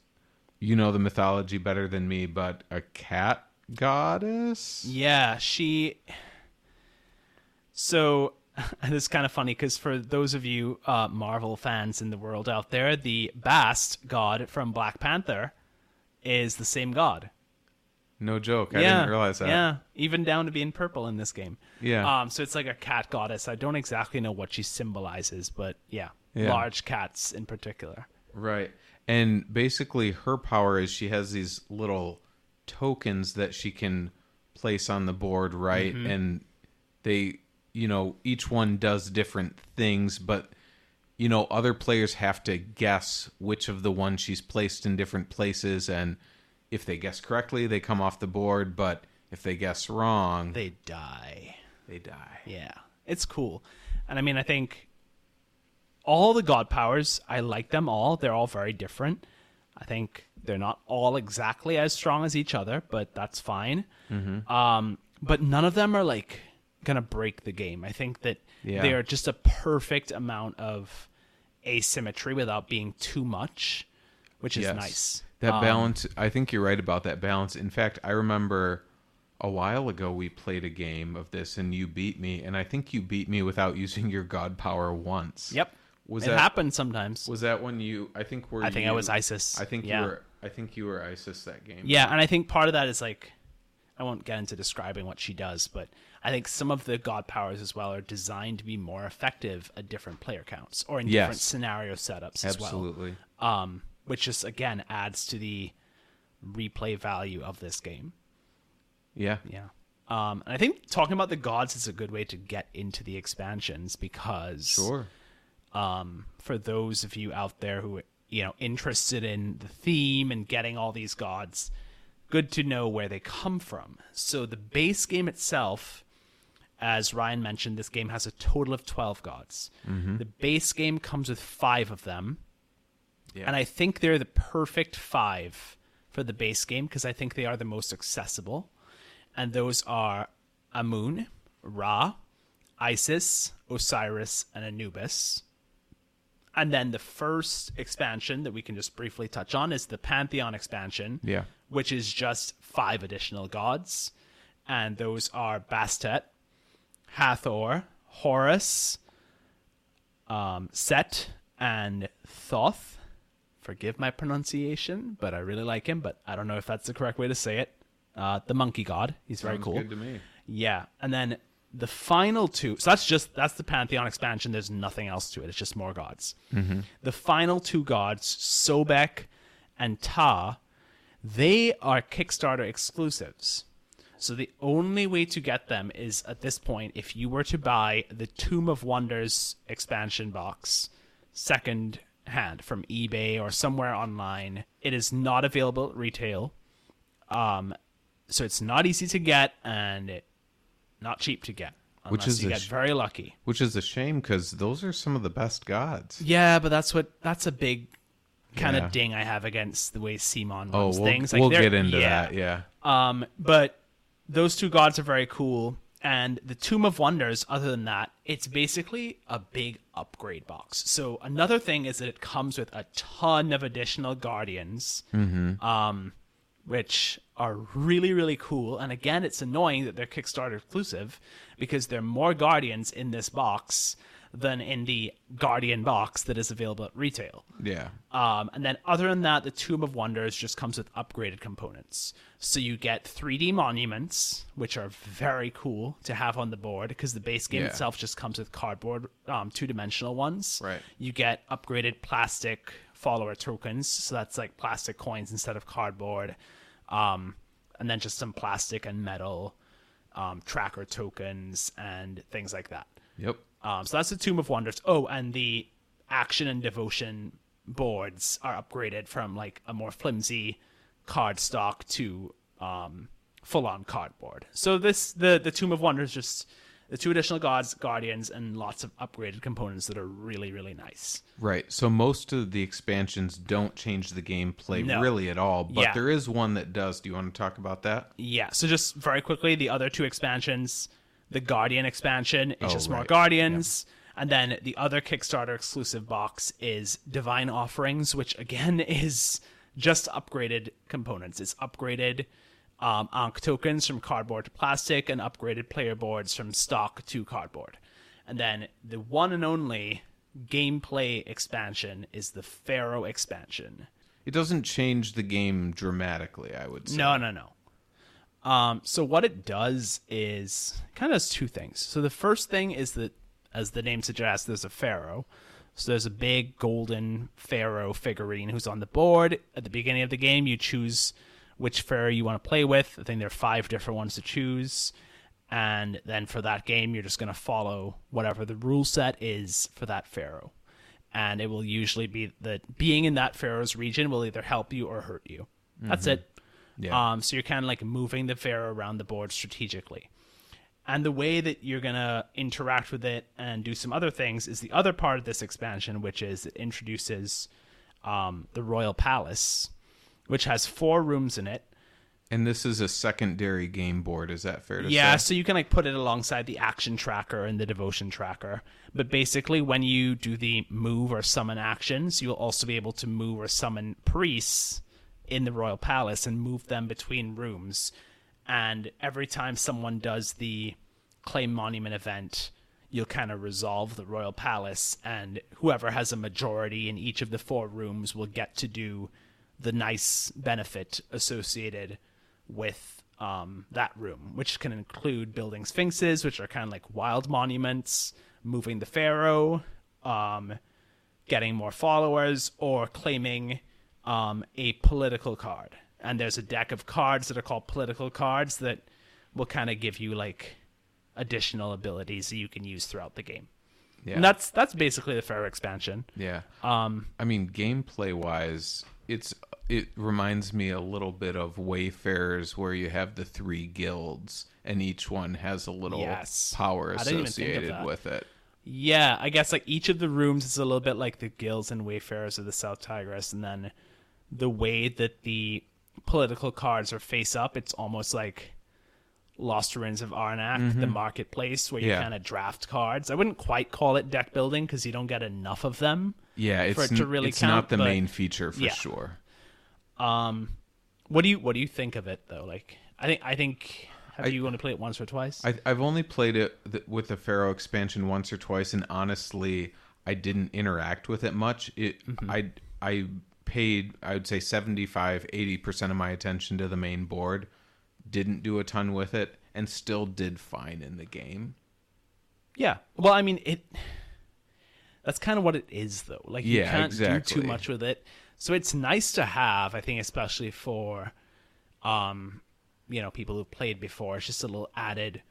Speaker 2: you know the mythology better than me, but a cat goddess.
Speaker 1: Yeah, she. So, and it's kind of funny because for those of you uh, Marvel fans in the world out there, the Bast god from Black Panther is the same god.
Speaker 2: No joke. I
Speaker 1: yeah,
Speaker 2: didn't realize that.
Speaker 1: Yeah, even down to being purple in this game.
Speaker 2: Yeah.
Speaker 1: Um, so it's like a cat goddess. I don't exactly know what she symbolizes, but yeah,
Speaker 2: Yeah.
Speaker 1: large cats in particular.
Speaker 2: Right. And basically, her power is she has these little tokens that she can place on the board, right? And they, you know, each one does different things, but, you know, other players have to guess which of the ones she's placed in different places. And if they guess correctly, they come off the board, but if they guess wrong, they, die.
Speaker 1: They die. Yeah, it's cool. And I mean, I think all the god powers, I like them all. They're all very different. I think they're not all exactly as strong as each other, but that's fine. Um, but none of them are like gonna break the game. I think that
Speaker 2: Yeah.
Speaker 1: they are just a perfect amount of asymmetry without being too much. which is
Speaker 2: Yes.
Speaker 1: nice.
Speaker 2: That
Speaker 1: Um,
Speaker 2: balance, I think you're right about that balance. In fact, I remember a while ago we played a game of this and you beat me, and I think you beat me without using your god power once.
Speaker 1: Yep.
Speaker 2: Was
Speaker 1: it
Speaker 2: that
Speaker 1: happens sometimes.
Speaker 2: was that when you? I think we were
Speaker 1: I think I
Speaker 2: you-
Speaker 1: was Isis.
Speaker 2: I think
Speaker 1: yeah.
Speaker 2: you were. I think you were Isis that game.
Speaker 1: Yeah, and I think part of that is like I won't get into describing what she does, but I think some of the god powers as well are designed to be more effective at different player counts or in
Speaker 2: Yes.
Speaker 1: different scenario setups as well.
Speaker 2: absolutely.
Speaker 1: Um, which just again adds to the replay value of this game.
Speaker 2: Yeah.
Speaker 1: Yeah. Um, and I think talking about the gods is a good way to get into the expansions because
Speaker 2: Sure.
Speaker 1: um, for those of you out there who you know interested in the theme and getting all these gods good to know where they come from so the base game itself as ryan mentioned this game has a total of 12 gods the base game comes with five of them
Speaker 2: Yeah.
Speaker 1: and i think they're the perfect five for the base game because i think they are the most accessible and those are amun ra isis osiris and anubis and then the first expansion that we can just briefly touch on is the Pantheon expansion,
Speaker 2: Yeah.
Speaker 1: which is just five additional gods. And those are Bastet, Hathor, Horus, um, Set, and Thoth. Forgive my pronunciation, but I really like him, but I don't know if that's the correct way to say it. Uh, the monkey god. He's very
Speaker 2: Sounds
Speaker 1: cool.
Speaker 2: good to me.
Speaker 1: Yeah, and then the final two. So that's just that's the pantheon expansion. There's nothing else to it. It's just more gods. The final two gods, Sobek and Ptah, they are Kickstarter exclusives. So the only way to get them is at this point if you were to buy the Tomb of Wonders expansion box second hand from eBay or somewhere online. It is not available at retail. Um so it's not easy to get and it, not cheap to get.
Speaker 2: Which is
Speaker 1: you get
Speaker 2: sh-
Speaker 1: very lucky.
Speaker 2: Which is a shame because those are some of the best gods.
Speaker 1: Yeah, but that's what that's a big kind
Speaker 2: Yeah.
Speaker 1: of ding I have against the way CMON
Speaker 2: Oh,
Speaker 1: runs
Speaker 2: we'll,
Speaker 1: things.
Speaker 2: we'll get into
Speaker 1: yeah.
Speaker 2: that. Yeah.
Speaker 1: Um, but those two gods are very cool. And the Tomb of Wonders, other than that, it's basically a big upgrade box. So another thing is that it comes with a ton of additional guardians, um, which are really really cool. And again, it's annoying that they're Kickstarter exclusive because there are more guardians in this box than in the Guardian box that is available at retail.
Speaker 2: Yeah.
Speaker 1: Um, and then other than that, the Tomb of Wonders just comes with upgraded components. So you get 3D monuments, which are very cool to have on the board because the base game
Speaker 2: Yeah.
Speaker 1: itself just comes with cardboard, um, two-dimensional ones.
Speaker 2: Right.
Speaker 1: You get upgraded plastic follower tokens, so that's like plastic coins instead of cardboard. Um, and then just some plastic and metal um, tracker tokens and things like that.
Speaker 2: Yep.
Speaker 1: Um, so that's the Tomb of Wonders. Oh, and the action and devotion boards are upgraded from like a more flimsy card stock to um, full on cardboard. So this the the Tomb of Wonders just the two additional gods, guardians, and lots of upgraded components that are really really nice.
Speaker 2: Right. So most of the expansions don't change the gameplay
Speaker 1: No.
Speaker 2: really at all, but
Speaker 1: Yeah.
Speaker 2: there is one that does. Do you want to talk about that?
Speaker 1: Yeah. So just very quickly, the other two expansions, the Guardian expansion is
Speaker 2: Oh,
Speaker 1: just more
Speaker 2: right.
Speaker 1: Guardians. And then the other Kickstarter exclusive box is Divine Offerings, which again is just upgraded components. It's upgraded um, Ankh tokens from cardboard to plastic and upgraded player boards from stock to cardboard. And then the one and only gameplay expansion is the Pharaoh expansion.
Speaker 2: It doesn't change the game dramatically, I would say.
Speaker 1: No, no, no. Um, so what it does is kind of does two things. So the first thing is that, as the name suggests, there's a pharaoh. So there's a big golden pharaoh figurine who's on the board. At the beginning of the game, you choose which pharaoh you want to play with. I think there are five different ones to choose. And then for that game, you're just going to follow whatever the rule set is for that pharaoh. And it will usually be that being in that pharaoh's region will either help you or hurt you. That's it.
Speaker 2: Yeah.
Speaker 1: Um, so you're kind of like moving the pharaoh around the board strategically. And the way that you're going to interact with it and do some other things is the other part of this expansion, which is it introduces um, the Royal Palace, which has four rooms in it.
Speaker 2: And this is a secondary game board. Is that fair to
Speaker 1: Yeah,
Speaker 2: say?
Speaker 1: so you can like put it alongside the action tracker and the devotion tracker. But basically, when you do the move or summon actions, you'll also be able to move or summon priests in the royal palace and move them between rooms. And every time someone does the claim monument event, you'll kind of resolve the royal palace, and whoever has a majority in each of the four rooms will get to do the nice benefit associated with um, that room, which can include building sphinxes, which are kind of like wild monuments, moving the pharaoh, um, getting more followers, or claiming um, a political card. And there's a deck of cards that are called political cards that will kind of give you like additional abilities that you can use throughout the game.
Speaker 2: Yeah.
Speaker 1: And that's that's basically the Pharaoh expansion.
Speaker 2: Yeah.
Speaker 1: Um,
Speaker 2: I mean, gameplay wise, it's it reminds me a little bit of Wayfarers, where you have the three guilds, and each one has a little
Speaker 1: Yes.
Speaker 2: power
Speaker 1: I didn't even think of
Speaker 2: associated with it.
Speaker 1: Yeah, I guess like each of the rooms is a little bit like the guilds and wayfarers of the South Tigris, and then the way that the political cards are face up, it's almost like Lost Ruins of Arnak, the marketplace where you
Speaker 2: Yeah.
Speaker 1: kind of draft cards. I wouldn't quite call it deck building because you don't get enough of them.
Speaker 2: Yeah, it's
Speaker 1: it to really
Speaker 2: it's
Speaker 1: count,
Speaker 2: not the
Speaker 1: but-
Speaker 2: main feature for
Speaker 1: yeah.
Speaker 2: sure.
Speaker 1: Um, what do you what do you think of it though? Like, I think I think have
Speaker 2: I-
Speaker 1: you only played it once or twice?
Speaker 2: I, I've only played it th- with the Pharaoh expansion once or twice, and honestly, I didn't interact with it much. It,
Speaker 1: Mm-hmm.
Speaker 2: I, I paid, I would say 75, 80% of my attention to the main board, didn't do a ton with it, and still did fine in the game.
Speaker 1: Yeah. Well, I mean, it. That's kind of what it is, though. Like you
Speaker 2: Yeah,
Speaker 1: can't do too much with it. So it's nice to have, I think, especially for, um, you know, people who've played before. It's just a little added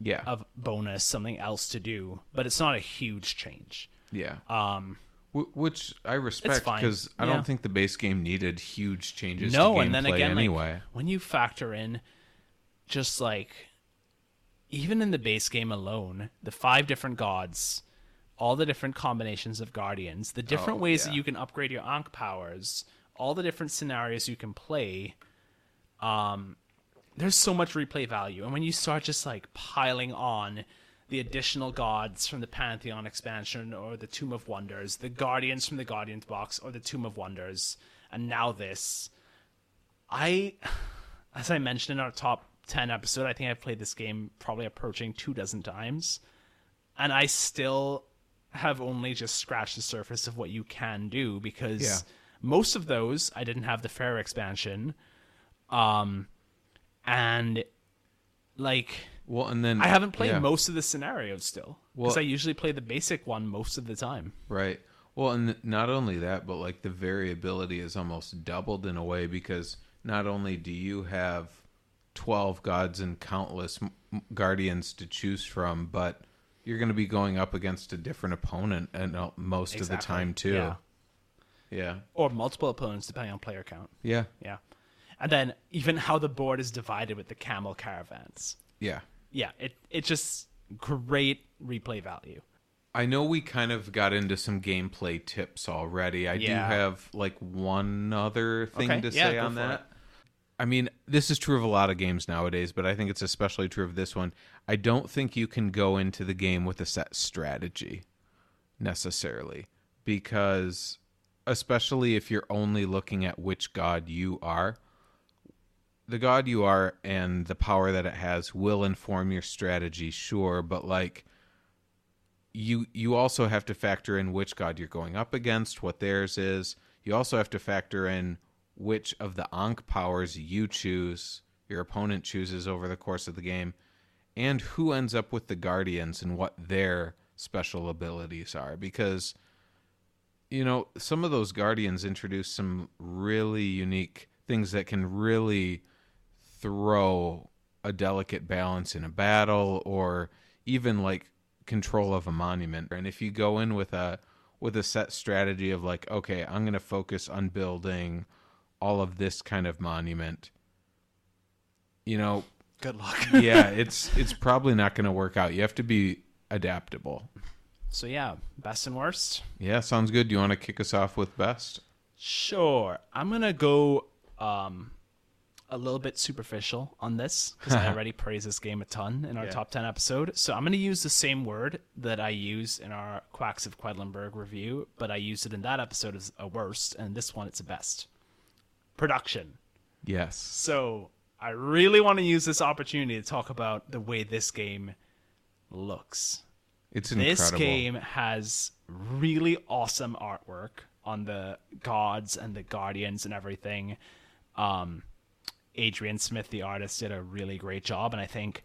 Speaker 2: Yeah.
Speaker 1: of bonus, something else to do, but it's not a huge change.
Speaker 2: yeah.
Speaker 1: Um,
Speaker 2: Wh- Which I respect because I
Speaker 1: Yeah.
Speaker 2: don't think the base game needed huge changes
Speaker 1: no,
Speaker 2: to
Speaker 1: and then again,
Speaker 2: anyway.
Speaker 1: like when you factor in, just like even in the base game alone, the five different gods, all the different combinations of guardians, the different
Speaker 2: Oh,
Speaker 1: ways
Speaker 2: yeah.
Speaker 1: that you can upgrade your Ankh powers, all the different scenarios you can play. Um, there's so much replay value, and when you start just like piling on the additional gods from the Pantheon expansion or the Tomb of Wonders, the guardians from the Guardians box or the Tomb of Wonders, and now this, I, as I mentioned in our top 10 episode, I think I've played this game probably approaching two dozen times. And I still have only just scratched the surface of what you can do because
Speaker 2: Yeah.
Speaker 1: most of those I didn't have the Pharaoh expansion. Um, and like,
Speaker 2: Well, and then
Speaker 1: I haven't played
Speaker 2: yeah.
Speaker 1: most of the scenarios still because
Speaker 2: Well-
Speaker 1: I usually play the basic one most of the time.
Speaker 2: Right. Well, and not only that, but like the variability is almost doubled in a way because not only do you have 12 gods and countless guardians to choose from, but you're going to be going up against a different opponent and uh, most of the time too.
Speaker 1: Yeah.
Speaker 2: Yeah.
Speaker 1: Or multiple opponents depending on player count.
Speaker 2: Yeah.
Speaker 1: Yeah. And then even how the board is divided with the camel caravans.
Speaker 2: Yeah.
Speaker 1: Yeah, it it just great replay value.
Speaker 2: I know we kind of got into some gameplay tips already. I do have like one other thing
Speaker 1: Okay,
Speaker 2: to
Speaker 1: yeah,
Speaker 2: say on that.
Speaker 1: it.
Speaker 2: I mean, this is true of a lot of games nowadays, but I think it's especially true of this one. I don't think you can go into the game with a set strategy necessarily because especially if you're only looking at which god you are, the god you are and the power that it has will inform your strategy, sure, but like you you also have to factor in which god you're going up against, what theirs is. You also have to factor in which of the Ankh powers you choose, your opponent chooses over the course of the game, and who ends up with the guardians and what their special abilities are because you know, some of those guardians introduce some really unique things that can really throw a delicate balance in a battle or even like control of a monument. And if you go in with a with a set strategy of like, okay, I'm going to focus on building all of this kind of monument, you know,
Speaker 1: Good luck.
Speaker 2: yeah, it's it's probably not going to work out. You have to be adaptable.
Speaker 1: so yeah, best and worst.
Speaker 2: Yeah, sounds good. Do you want to kick us off with best?
Speaker 1: Sure. I'm gonna go um a little bit superficial on this because I already praised this game a ton in our
Speaker 2: Yeah.
Speaker 1: top 10 episode. So I'm going to use the same word that I use in our Quacks of Quedlinburg review, but I used it in that episode as a worst, and this one it's a best. Production.
Speaker 2: Yes.
Speaker 1: So I really want to use this opportunity to talk about the way this game looks.
Speaker 2: It's incredible.
Speaker 1: This game has really awesome artwork on the gods and the guardians and everything. Um, Adrian Smith, the artist, did a really great job, and I think,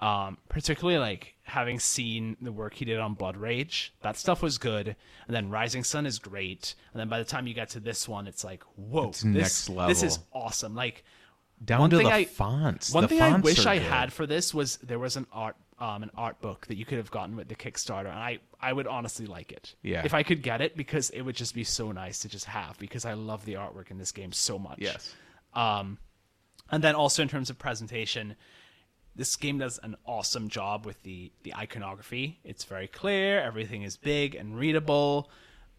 Speaker 1: um, particularly like having seen the work he did on Blood Rage, that stuff was good. And then Rising Sun is great, and then by the time you get to this one, it's like, whoa,
Speaker 2: It's
Speaker 1: this,
Speaker 2: next
Speaker 1: This is awesome. Like
Speaker 2: Down
Speaker 1: one
Speaker 2: to
Speaker 1: thing
Speaker 2: the
Speaker 1: I-
Speaker 2: fonts.
Speaker 1: one
Speaker 2: The
Speaker 1: thing I wish I
Speaker 2: good.
Speaker 1: had for this was there was an art um an art book that you could have gotten with the Kickstarter and I I would honestly like it.
Speaker 2: Yeah.
Speaker 1: If I could get it because it would just be so nice to just have because I love the artwork in this game so much.
Speaker 2: Yes.
Speaker 1: Um and then also in terms of presentation this game does an awesome job with the the iconography. It's very clear, everything is big and readable.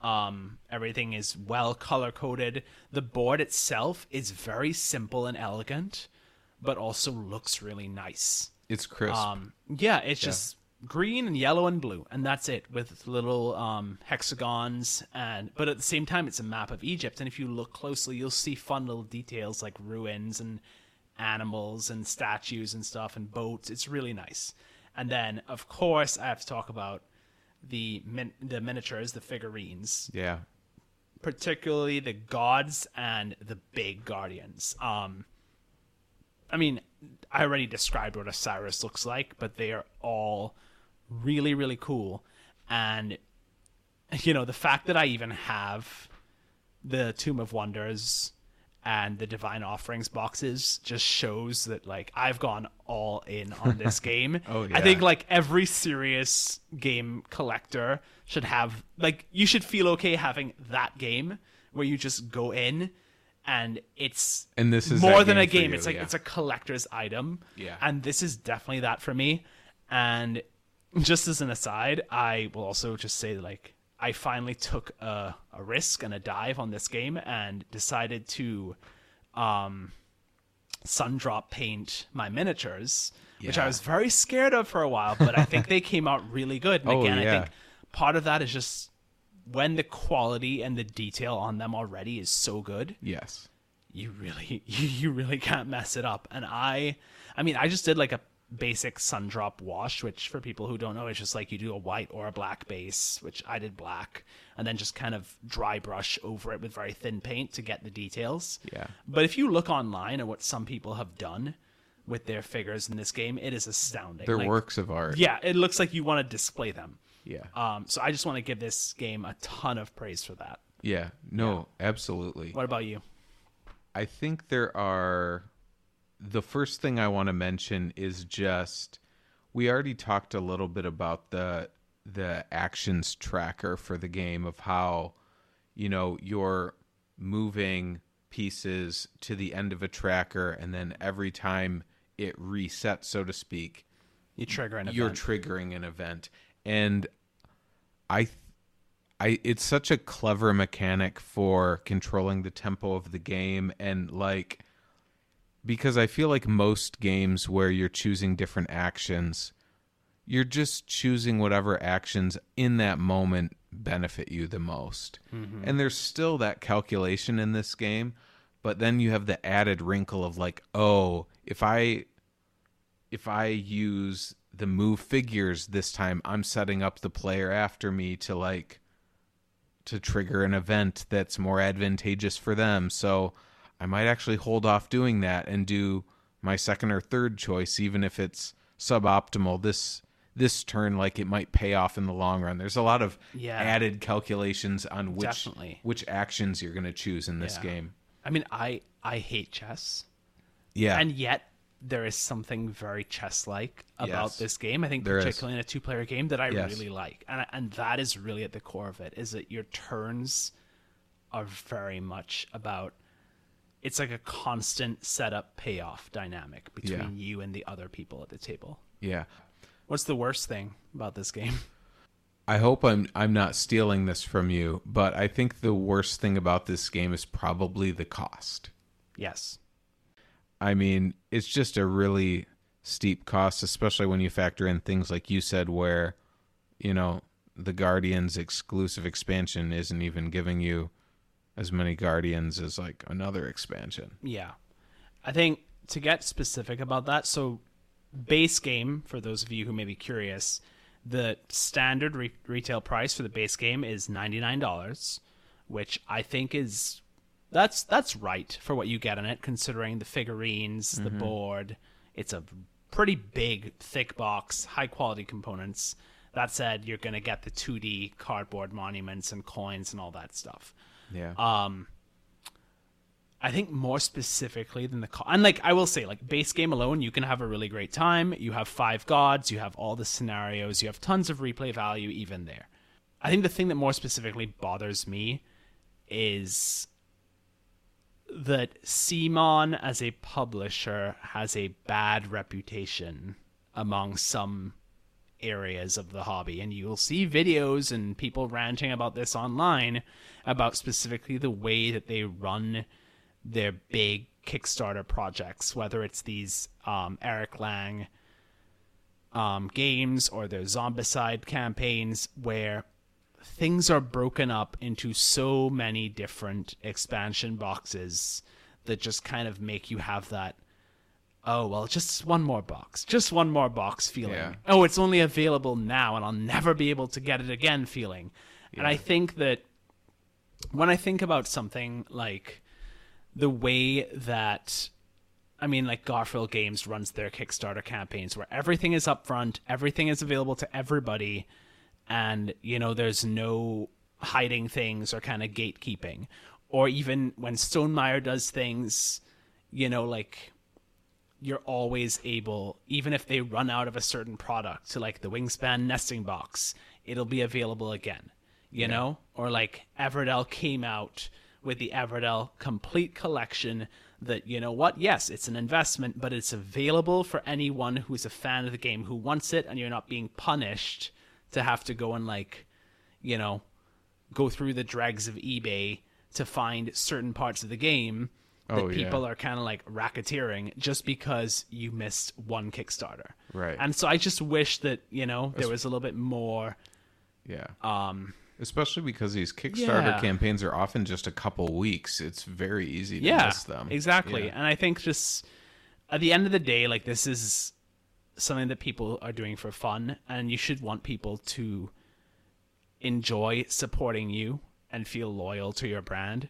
Speaker 1: Um, everything is well color coded. The board itself is very simple and elegant, but also looks really nice.
Speaker 2: It's crisp.
Speaker 1: Um, yeah, it's just green and yellow and blue, and that's it with little um, hexagons. And but at the same time, it's a map of Egypt, and if you look closely, you'll see fun little details like ruins and animals and statues and stuff and boats. It's really nice. And then, of course, I have to talk about the min- the miniatures, the figurines
Speaker 2: yeah.
Speaker 1: particularly the gods and the big guardians. Um, I mean, I already described what Osiris looks like, but they are all really, really cool. And, you know, the fact that I even have the Tomb of Wonders and the Divine Offerings boxes just shows that, like, I've gone all in on this game.
Speaker 2: Oh, yeah.
Speaker 1: I think, like, every serious game collector should have, like, you should feel okay having that game where you just go in and it's
Speaker 2: And this is
Speaker 1: more than a
Speaker 2: game for
Speaker 1: game.
Speaker 2: you,
Speaker 1: it's like
Speaker 2: yeah.
Speaker 1: it's a collector's item.
Speaker 2: Yeah.
Speaker 1: And this is definitely that for me. And just as an aside, I will also just say like I finally took a, a risk and a dive on this game and decided to um Slapchop paint my miniatures, which I was very scared of for a while, but I think they came out really good. And
Speaker 2: Oh,
Speaker 1: again, I think part of that is just when the quality and the detail on them already is so good
Speaker 2: Yes.
Speaker 1: you really you really can't mess it up and i i mean i just did like a basic Slapchop wash which for people who don't know is just like you do a white or a black base which i did black and then just kind of dry brush over it with very thin paint to get the details
Speaker 2: Yeah.
Speaker 1: but if you look online at what some people have done with their figures in this game it is astounding
Speaker 2: They're
Speaker 1: Like,
Speaker 2: works of art.
Speaker 1: yeah it looks like you want to display them
Speaker 2: Yeah.
Speaker 1: um so i just want to give this game a ton of praise for that
Speaker 2: Yeah. No, absolutely.
Speaker 1: what about you
Speaker 2: I think there are. The first thing I want to mention is just we already talked a little bit about the the actions tracker for the game of how you know you're moving pieces to the end of a tracker and then every time it resets so to speak
Speaker 1: you trigger an
Speaker 2: you're
Speaker 1: event.
Speaker 2: triggering an event and i i it's such a clever mechanic for controlling the tempo of the game and like because i feel like most games where you're choosing different actions you're just choosing whatever actions in that moment benefit you the most. Mm-hmm. And there's still that calculation in this game, but then you have the added wrinkle of like, oh, if I if I use the move figures this time, I'm setting up the player after me to like to trigger an event that's more advantageous for them. So I might actually hold off doing that and do my second or third choice, even if it's suboptimal this this turn like it might pay off in the long run. There's a lot of
Speaker 1: Yeah.
Speaker 2: added calculations on which
Speaker 1: Definitely.
Speaker 2: which actions you're going to choose in this
Speaker 1: Yeah.
Speaker 2: game.
Speaker 1: I mean, I I hate chess,
Speaker 2: Yeah.
Speaker 1: and yet there is something very chess-like about
Speaker 2: Yes.
Speaker 1: this game. I think,
Speaker 2: There is.
Speaker 1: particularly in a two-player game, that I
Speaker 2: Yes.
Speaker 1: really like, and and that is really at the core of it. Is that your turns are very much about. It's like a constant setup payoff dynamic between you and the other people at the table.
Speaker 2: yeah.
Speaker 1: What's the worst thing about this game?
Speaker 2: I hope I'm I'm not stealing this from you, but I think the worst thing about this game is probably the cost.
Speaker 1: yes.
Speaker 2: I mean, it's just a really steep cost, especially when you factor in things like you said, where, you know, the Guardians exclusive expansion isn't even giving you as many Guardians as like another expansion.
Speaker 1: Yeah. I think to get specific about that, so base game, for those of you who may be curious, the standard re- retail price for the base game is $99, which I think is that's that's right for what you get in it considering the figurines, the mm-hmm. board. It's a pretty big thick box, high quality components. That said, you're going to get the 2D cardboard monuments and coins and all that stuff.
Speaker 2: Yeah.
Speaker 1: Um, I think more specifically than the co- and like I will say, like base game alone, you can have a really great time. You have five gods, you have all the scenarios, you have tons of replay value even there. I think the thing that more specifically bothers me is that CMON as a publisher has a bad reputation among some areas of the hobby and you'll see videos and people ranting about this online about specifically the way that they run their big Kickstarter projects, whether it's these um, Eric Lang um, games or their Zombicide campaigns, where things are broken up into so many different expansion boxes that just kind of make you have that oh well just one more box just one more box feeling
Speaker 2: Yeah.
Speaker 1: oh it's only available now and i'll never be able to get it again feeling and i think that when i think about something like the way that I mean, like Garphill Games runs their Kickstarter campaigns where everything is upfront, everything is available to everybody, and you know, there's no hiding things or kind of gatekeeping. Or even when Stonemaier does things, you know, like you're always able, even if they run out of a certain product, to like the Wingspan nesting box, it'll be available again, you know? Or like Everdell came out with the Everdell complete collection that, you know what, yes, it's an investment, but it's available for anyone who's a fan of the game who wants it, and you're not being punished to have to go and like, you know, go through the dregs of eBay to find certain parts of the game that
Speaker 2: Oh, yeah.
Speaker 1: people are kind of like racketeering just because you missed one Kickstarter.
Speaker 2: Right.
Speaker 1: And so I just wish that, you know, there was a little bit more
Speaker 2: Yeah.
Speaker 1: um
Speaker 2: Especially because these Kickstarter
Speaker 1: Yeah.
Speaker 2: campaigns are often just a couple weeks. It's very easy to
Speaker 1: yeah,
Speaker 2: miss them.
Speaker 1: Exactly.
Speaker 2: Yeah.
Speaker 1: And I think just at the end of the day, like this is something that people are doing for fun and you should want people to enjoy supporting you and feel loyal to your brand.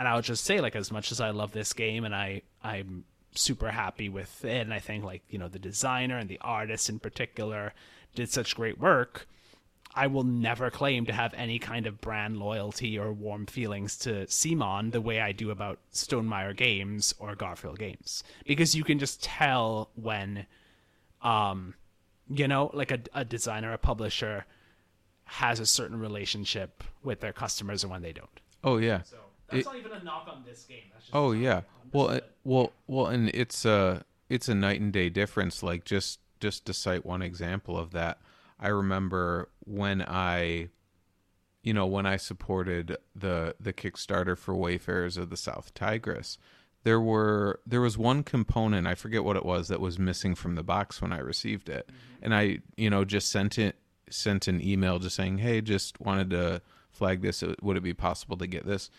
Speaker 1: And I'll just say, like, as much as I love this game and I, I'm super happy with it, and I think like, you know, the designer and the artist in particular did such great work. I will never claim to have any kind of brand loyalty or warm feelings to CMON the way I do about Stonemaier Games or Garphill Games. Because you can just tell when, um, you know, like a, a designer, a publisher has a certain relationship with their customers and when they don't.
Speaker 2: Oh yeah.
Speaker 1: So that's
Speaker 2: It-
Speaker 1: not even a knock on this game. That's just
Speaker 2: Oh yeah. Well, uh, well, well, and it's a it's a night and day difference. Like just just to cite one example of that, I remember when I, you know, when I supported the the Kickstarter for Wayfarers of the South Tigris, there were there was one component I forget what it was that was missing from the box when I received it, and I you know just sent it sent an email just saying, hey, just wanted to flag this. Would it be possible to get this?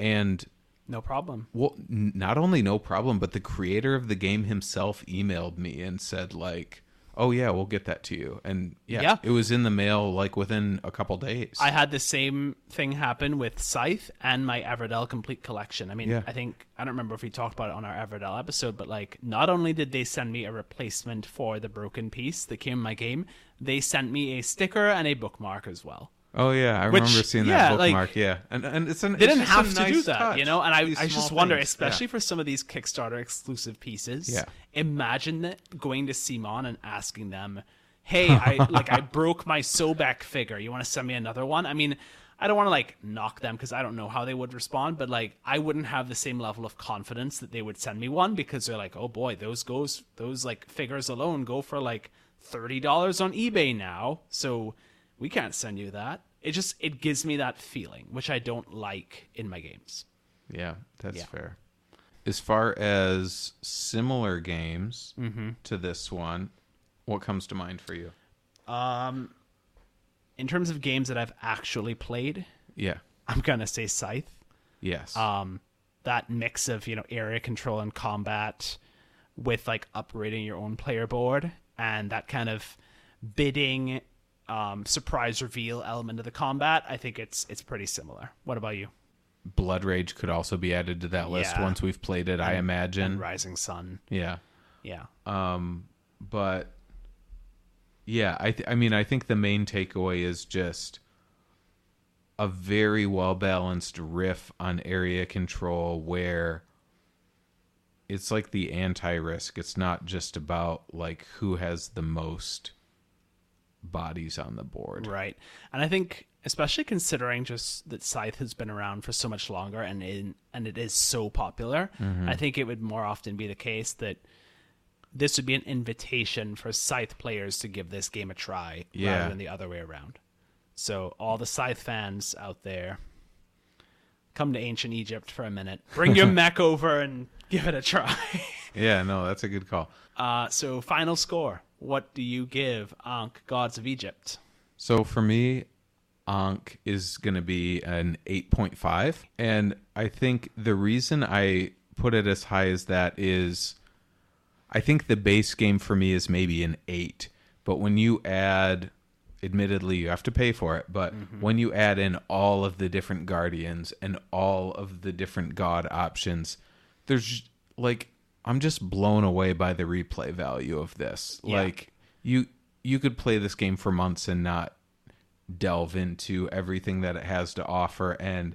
Speaker 2: And
Speaker 1: no problem.
Speaker 2: well, n- not only no problem, but the creator of the game himself emailed me and said like, "Oh yeah, we'll get that to you." And yeah,
Speaker 1: Yeah.
Speaker 2: it was in the mail like within a couple days.
Speaker 1: I had the same thing happen with Scythe and my Everdell complete collection. I mean,
Speaker 2: Yeah.
Speaker 1: I think I don't remember if we talked about it on our Everdell episode, but like not only did they send me a replacement for the broken piece that came in my game, they sent me a sticker and a bookmark as well.
Speaker 2: Oh yeah, I
Speaker 1: Which-
Speaker 2: remember seeing
Speaker 1: yeah,
Speaker 2: that
Speaker 1: like,
Speaker 2: bookmark. yeah, and and it's an
Speaker 1: They
Speaker 2: it's
Speaker 1: didn't have to do
Speaker 2: nice
Speaker 1: that,
Speaker 2: touch,
Speaker 1: you know. And I, I just wonder,
Speaker 2: things.
Speaker 1: especially
Speaker 2: Yeah.
Speaker 1: for some of these Kickstarter exclusive pieces.
Speaker 2: Yeah.
Speaker 1: Imagine that going to CMON and asking them, "Hey, I like I broke my Sobek figure. You want to send me another one?" I mean, I don't want to like knock them because I don't know how they would respond, but like I wouldn't have the same level of confidence that they would send me one because they're like, "Oh boy, those goes those like figures alone go for like thirty dollars on eBay now." So we can't send you that. It just it gives me that feeling, which I don't like in my games.
Speaker 2: yeah, that's
Speaker 1: Yeah.
Speaker 2: fair. as far as similar games
Speaker 1: Mm-hmm.
Speaker 2: to this one, what comes to mind for you?
Speaker 1: Um, in terms of games that I've actually played,
Speaker 2: Yeah.
Speaker 1: I'm gonna say Scythe.
Speaker 2: Yes.
Speaker 1: Um, that mix of you know area control and combat, with like upgrading your own player board and that kind of bidding, um, surprise reveal element of the combat. I think it's it's pretty similar. What about you?
Speaker 2: Blood Rage could also be added to that list
Speaker 1: Yeah.
Speaker 2: once we've played it, I imagine.
Speaker 1: And Rising Sun.
Speaker 2: Yeah.
Speaker 1: Yeah.
Speaker 2: Um, but yeah, I th- I mean, I think the main takeaway is just a very well balanced riff on area control where it's like the anti risk. It's not just about like who has the most bodies on the board.
Speaker 1: Right. And I think especially considering just that Scythe has been around for so much longer and in and it is so popular,
Speaker 2: Mm-hmm.
Speaker 1: I think it would more often be the case that this would be an invitation for Scythe players to give this game a try
Speaker 2: Yeah.
Speaker 1: rather than the other way around. So all the Scythe fans out there, come to ancient Egypt for a minute. Bring your mech over and give it a try.
Speaker 2: Yeah, no, that's a good call.
Speaker 1: Uh, so final score. What do you give Ankh Gods of Egypt?
Speaker 2: So for me, Ankh is going to be an 8.5. And I think the reason I put it as high as that is I think the base game for me is maybe an 8. But when you add, admittedly, you have to pay for it, but mm-hmm. when you add in all of the different guardians and all of the different god options, there's like, I'm just blown away by the replay value of this.
Speaker 1: Yeah.
Speaker 2: Like, you you could play this game for months and not delve into everything that it has to offer and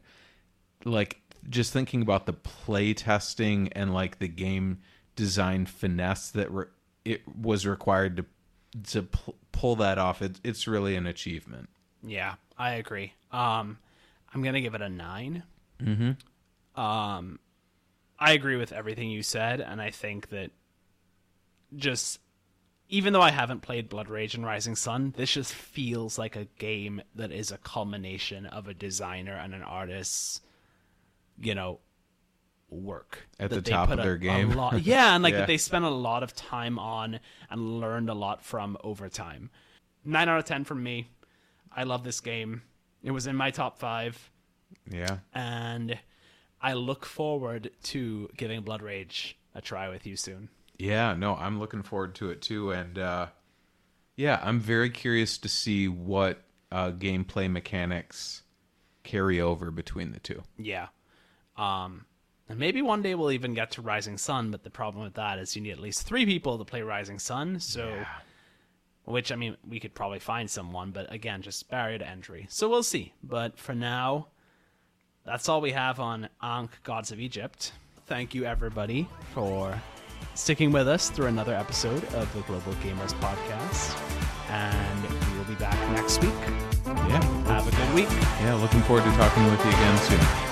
Speaker 2: like just thinking about the play testing and like the game design finesse that re- it was required to to p- pull that off it, it's really an achievement
Speaker 1: Yeah, I agree. Um, I'm gonna give it a 9 Mm-hmm. Um, I agree with everything you said, and I think that just even though I haven't played Blood Rage and Rising Sun, this just feels like a game that is a culmination of a designer and an artist's, you know, work
Speaker 2: At the top of their
Speaker 1: a
Speaker 2: game.
Speaker 1: lot- yeah, and like
Speaker 2: Yeah.
Speaker 1: that they spent a lot of time on and learned a lot from over time. Nine out of ten from me. I love this game. It was in my top five,
Speaker 2: yeah
Speaker 1: and I look forward to giving Blood Rage a try with you soon.
Speaker 2: yeah no i'm looking forward to it too and uh yeah i'm very curious to see what uh gameplay mechanics carry over between the two
Speaker 1: Yeah. Um, and maybe one day we'll even get to Rising Sun, but the problem with that is you need at least three people to play Rising Sun. So, which I mean, we could probably find someone, but again, just barrier to entry. So we'll see. But for now, that's all we have on Ankh Gods of Egypt. Thank you, everybody, for sticking with us through another episode of the Global Gamers Podcast. And we will be back next week.
Speaker 2: yeah
Speaker 1: Have a good week.
Speaker 2: yeah looking forward to talking with you again soon